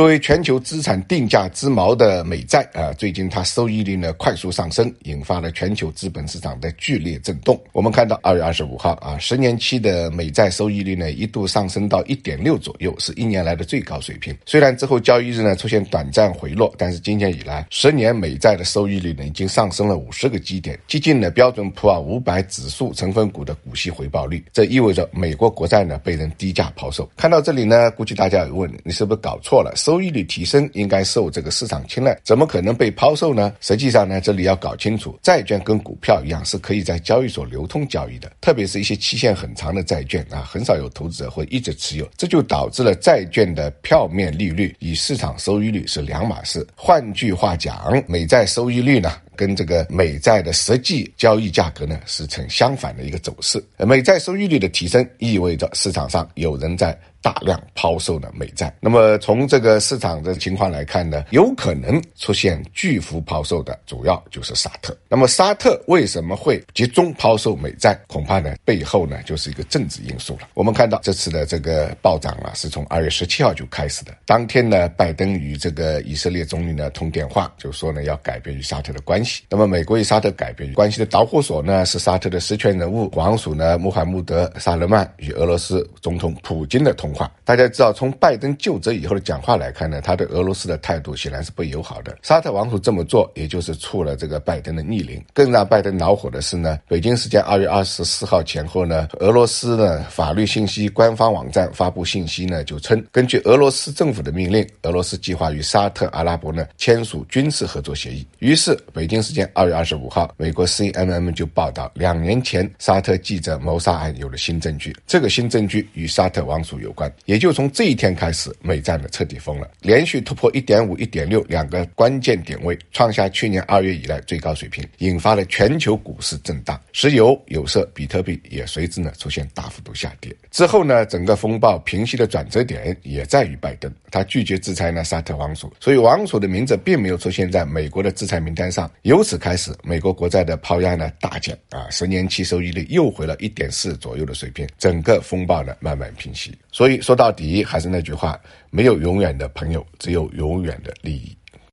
作为全球资产定价之锚的美债啊，最近它收益率呢快速上升，引发了全球资本市场的剧烈震动。我们看到二月二十五号啊，十年期的美债收益率呢一度上升到一点六左右，是一年来的最高水平。虽然之后交易日呢出现短暂回落，但是今年以来，十年美债的收益率呢已经上升了五十个基点，接近了标准普尔五百指数成分股的股息回报率。这意味着美国国债呢被人低价抛售。看到这里呢，估计大家有问，你是不是搞错了？收益率提升应该受这个市场青睐，怎么可能被抛售呢？实际上呢，这里要搞清楚，债券跟股票一样是可以在交易所流通交易的，特别是一些期限很长的债券啊，很少有投资者会一直持有，这就导致了债券的票面利率与市场收益率是两码事。换句话讲，美债收益率呢？跟这个美债的实际交易价格呢是呈相反的一个走势。美债收益率的提升意味着市场上有人在大量抛售了美债。那么从这个市场的情况来看呢，有可能出现巨幅抛售的主要就是沙特。那么沙特为什么会集中抛售美债？恐怕呢背后呢就是一个政治因素了。我们看到这次的这个暴涨啊，是从二月十七号就开始的。当天呢，拜登与这个以色列总理呢通电话，就说呢要改变与沙特的关系。那么，美国与沙特改变关系的导火索呢，是沙特的实权人物王储呢穆罕默德·萨勒曼与俄罗斯总统普京的通话。大家知道，从拜登就职以后的讲话来看呢，他对俄罗斯的态度显然是不友好的。沙特王储这么做，也就是触了这个拜登的逆鳞。更让拜登恼火的是呢，北京时间二月二十四号前后呢，俄罗斯呢法律信息官方网站发布信息呢，就称根据俄罗斯政府的命令，俄罗斯计划与沙特阿拉伯呢签署军事合作协议。于是，北京时间二月二十五号，美国 CNN 就报道，两年前沙特记者谋杀案有了新证据，这个新证据与沙特王储有关关。也就从这一天开始，美债呢彻底疯了，连续突破一点五、一点六两个关键点位，创下去年二月以来最高水平，引发了全球股市震荡，石油、有色、比特币也随之呢出现大幅度下跌。之后呢，整个风暴平息的转折点也在于拜登，他拒绝制裁呢沙特王储，所以王储的名字并没有出现在美国的制裁名单上。由此开始，美国国债的抛压呢大减啊，十年期收益率又回了一点四左右的水平，整个风暴呢慢慢平息。所以说到底还是那句话，没有永远的朋友，只有永远的利益。